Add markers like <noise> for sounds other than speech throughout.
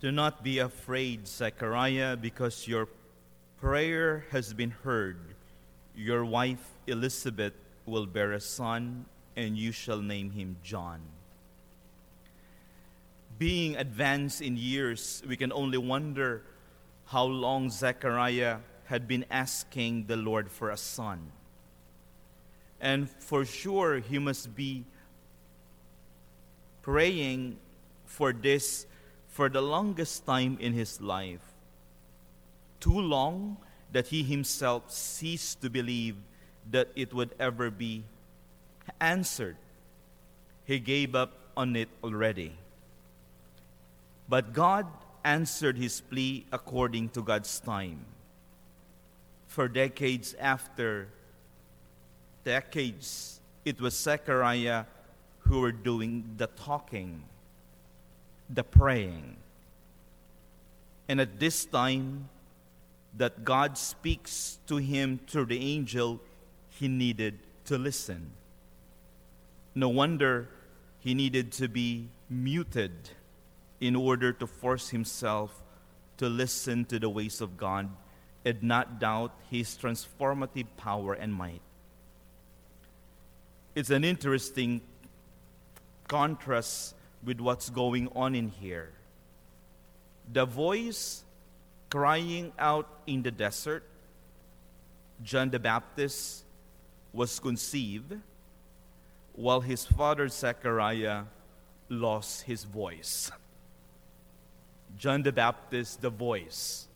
Do not be afraid, Zechariah, because your prayer has been heard. Your wife Elizabeth will bear a son, and you shall name him John. Being advanced in years, we can only wonder how long Zechariah had been asking the Lord for a son. And for sure, he must be praying for this for the longest time in his life. Too long that he himself ceased to believe that it would ever be answered. He gave up on it already. But God answered his plea according to God's time. For decades after, decades, it was Zechariah who were doing the talking, the praying. And at this time, that God speaks to him through the angel, he needed to listen. No wonder he needed to be muted in order to force himself to listen to the ways of God and not doubt his transformative power and might. It's an interesting contrast with what's going on in here. The voice crying out in the desert, John the Baptist was conceived while his father Zechariah lost his voice. John the Baptist, the voice,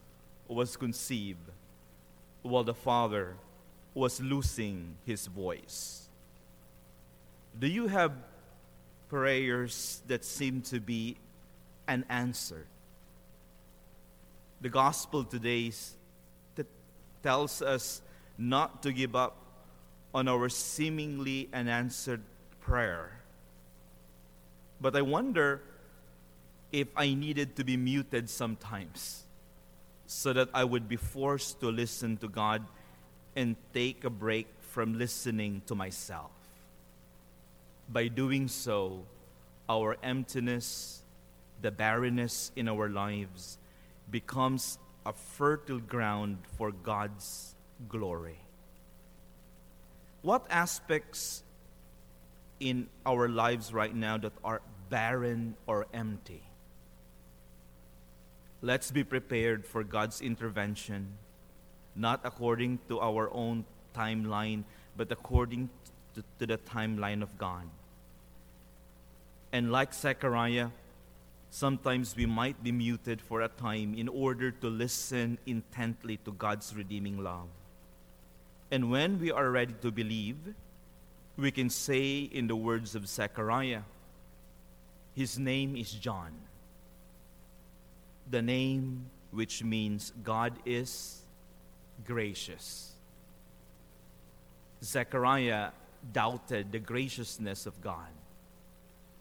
was conceived while the father was losing his voice. Do you have prayers that seem to be unanswered? The gospel today that tells us not to give up on our seemingly unanswered prayer. But I wonder if I needed to be muted sometimes so that I would be forced to listen to God and take a break from listening to myself. By doing so, our emptiness, the barrenness in our lives, becomes a fertile ground for God's glory. What aspects in our lives right now that are barren or empty? Let's be prepared for God's intervention, not according to our own timeline, but according to, to the timeline of God. And like Zechariah, sometimes we might be muted for a time in order to listen intently to God's redeeming love. And when we are ready to believe, we can say in the words of Zechariah, His name is John the name which means God is gracious. Zechariah doubted the graciousness of God.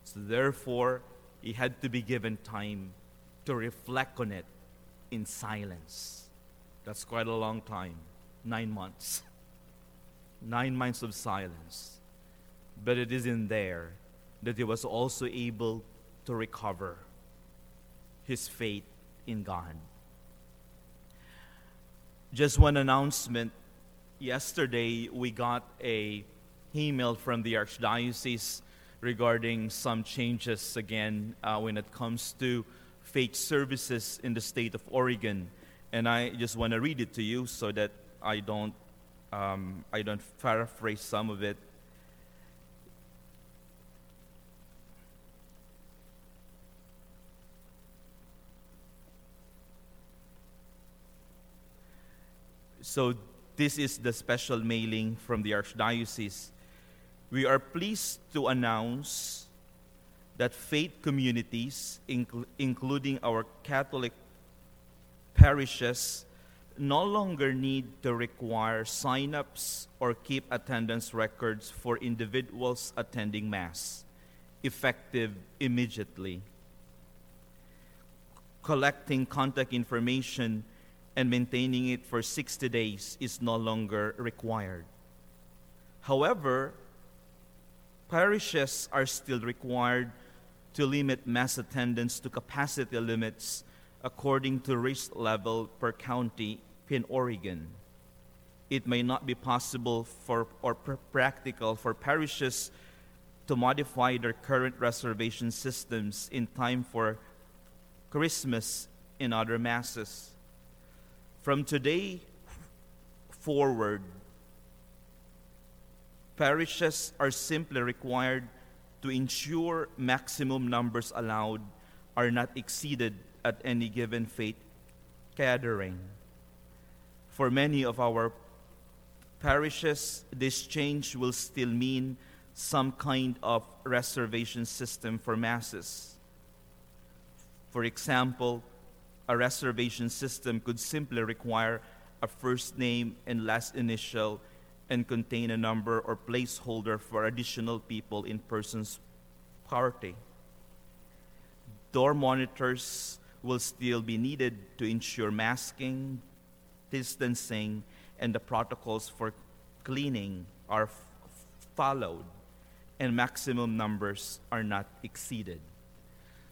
So therefore, he had to be given time to reflect on it in silence. That's quite a long time nine months. Nine months of silence. But it is in there that he was also able to recover his faith in God. Just one announcement. Yesterday, we got a email from the Archdiocese regarding some changes again uh, when it comes to faith services in the state of Oregon. And I just want to read it to you so that I don't, um, I don't paraphrase some of it. So, this is the special mailing from the Archdiocese. We are pleased to announce that faith communities, inc- including our Catholic parishes, no longer need to require sign-ups or keep attendance records for individuals attending Mass, effective immediately. Collecting contact information and maintaining it for 60 days is no longer required. However, parishes are still required to limit mass attendance to capacity limits according to risk level per county in Oregon. It may not be possible for or pr- practical for parishes to modify their current reservation systems in time for Christmas and other masses. From today forward, parishes are simply required to ensure maximum numbers allowed are not exceeded at any given faith gathering. For many of our parishes, this change will still mean some kind of reservation system for masses. For example, a reservation system could simply require a first name and last initial and contain a number or placeholder for additional people in person's party. Door monitors will still be needed to ensure masking, distancing, and the protocols for cleaning are f- followed and maximum numbers are not exceeded.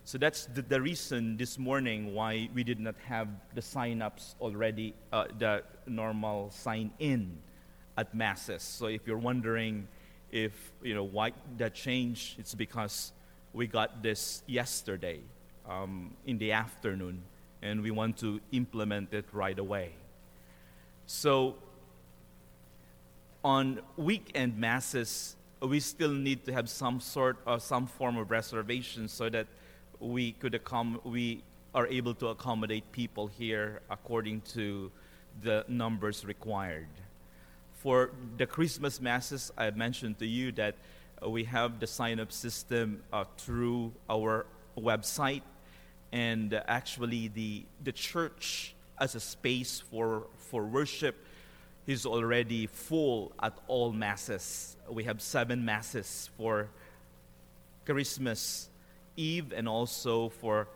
So that's the, the, reason this morning why we did not have the sign-ups already, uh, the normal sign-in at masses. So if you're wondering if you know why that change, it's because we got this yesterday um, in the afternoon, and we want to implement it right away. So, on weekend masses, we still need to have some sort of some form of reservation so that we could accom- we are able to accommodate people here according to the numbers required. For the Christmas masses, I mentioned to you that we have the sign up system uh, through our website and uh, actually the, the church as a space for, for worship is already full at all masses. We have seven masses for Christmas Eve and also for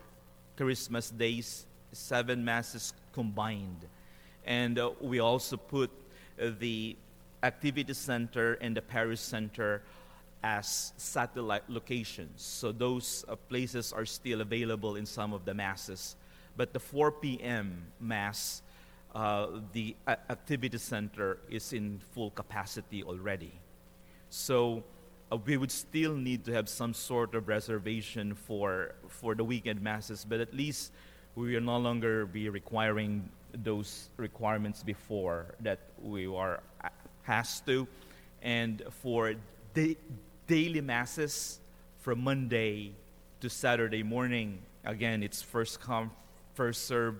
Christmas days, seven masses combined. And uh, we also put uh, the activity center and the parish center as satellite locations. So those uh, places are still available in some of the masses. But the 4 p.m. mass, uh, the activity center is in full capacity already. So uh, we would still need to have some sort of reservation for for the weekend masses, but at least we will no longer be requiring those requirements before that we are has to, and for the daily masses from Monday to Saturday morning. Again, it's first come, first serve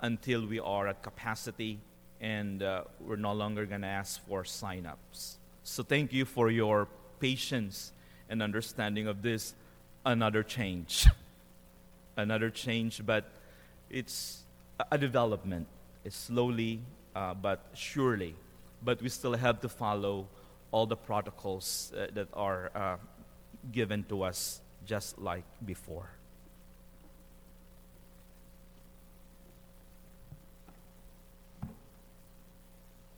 until we are at capacity and uh, we're no longer going to ask for sign-ups. So thank you for your patience and understanding of this another change. <laughs> another change, but it's a development. Slowly uh, but surely. But we still have to follow all the protocols uh, that are uh, given to us just like before.